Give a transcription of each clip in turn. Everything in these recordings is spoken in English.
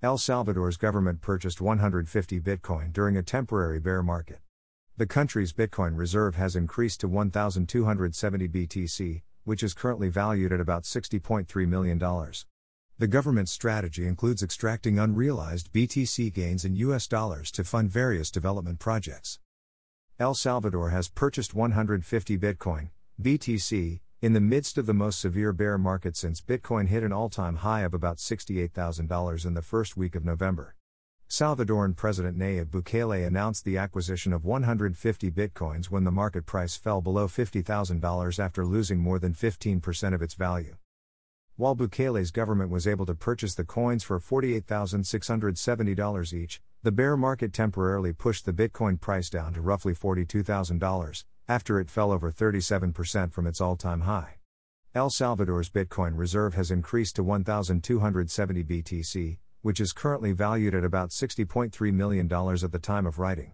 El Salvador's government purchased 150 Bitcoin during a temporary bear market. The country's Bitcoin reserve has increased to 1,270 BTC, which is currently valued at about $60.3 million. The government's strategy includes extracting unrealized BTC gains in US dollars to fund various development projects. El Salvador has purchased 150 Bitcoin, BTC, in the midst of the most severe bear market since Bitcoin hit an all time high of about $68,000 in the first week of November. Salvadoran President Nayib Bukele announced the acquisition of 150 bitcoins when the market price fell below $50,000 after losing more than 15% of its value. While Bukele's government was able to purchase the coins for $48,670 each, the bear market temporarily pushed the Bitcoin price down to roughly $42,000, after it fell over 37% from its all time high. El Salvador's Bitcoin reserve has increased to 1,270 BTC, which is currently valued at about $60.3 million at the time of writing.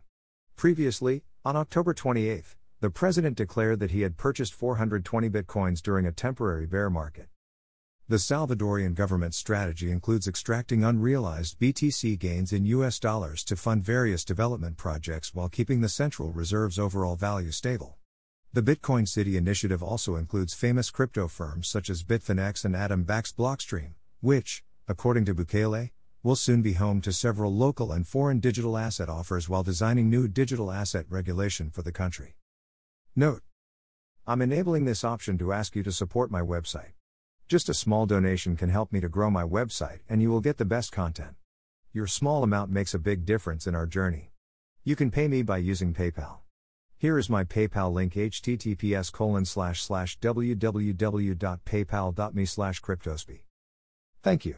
Previously, on October 28, the president declared that he had purchased 420 bitcoins during a temporary bear market. The Salvadorian government's strategy includes extracting unrealized BTC gains in US dollars to fund various development projects while keeping the central reserve's overall value stable. The Bitcoin City initiative also includes famous crypto firms such as Bitfinex and Adam Back's Blockstream, which, according to Bukele, will soon be home to several local and foreign digital asset offers while designing new digital asset regulation for the country. Note I'm enabling this option to ask you to support my website. Just a small donation can help me to grow my website and you will get the best content. Your small amount makes a big difference in our journey. You can pay me by using PayPal. Here is my PayPal link https colon slash slash www.paypal.me slash. Thank you.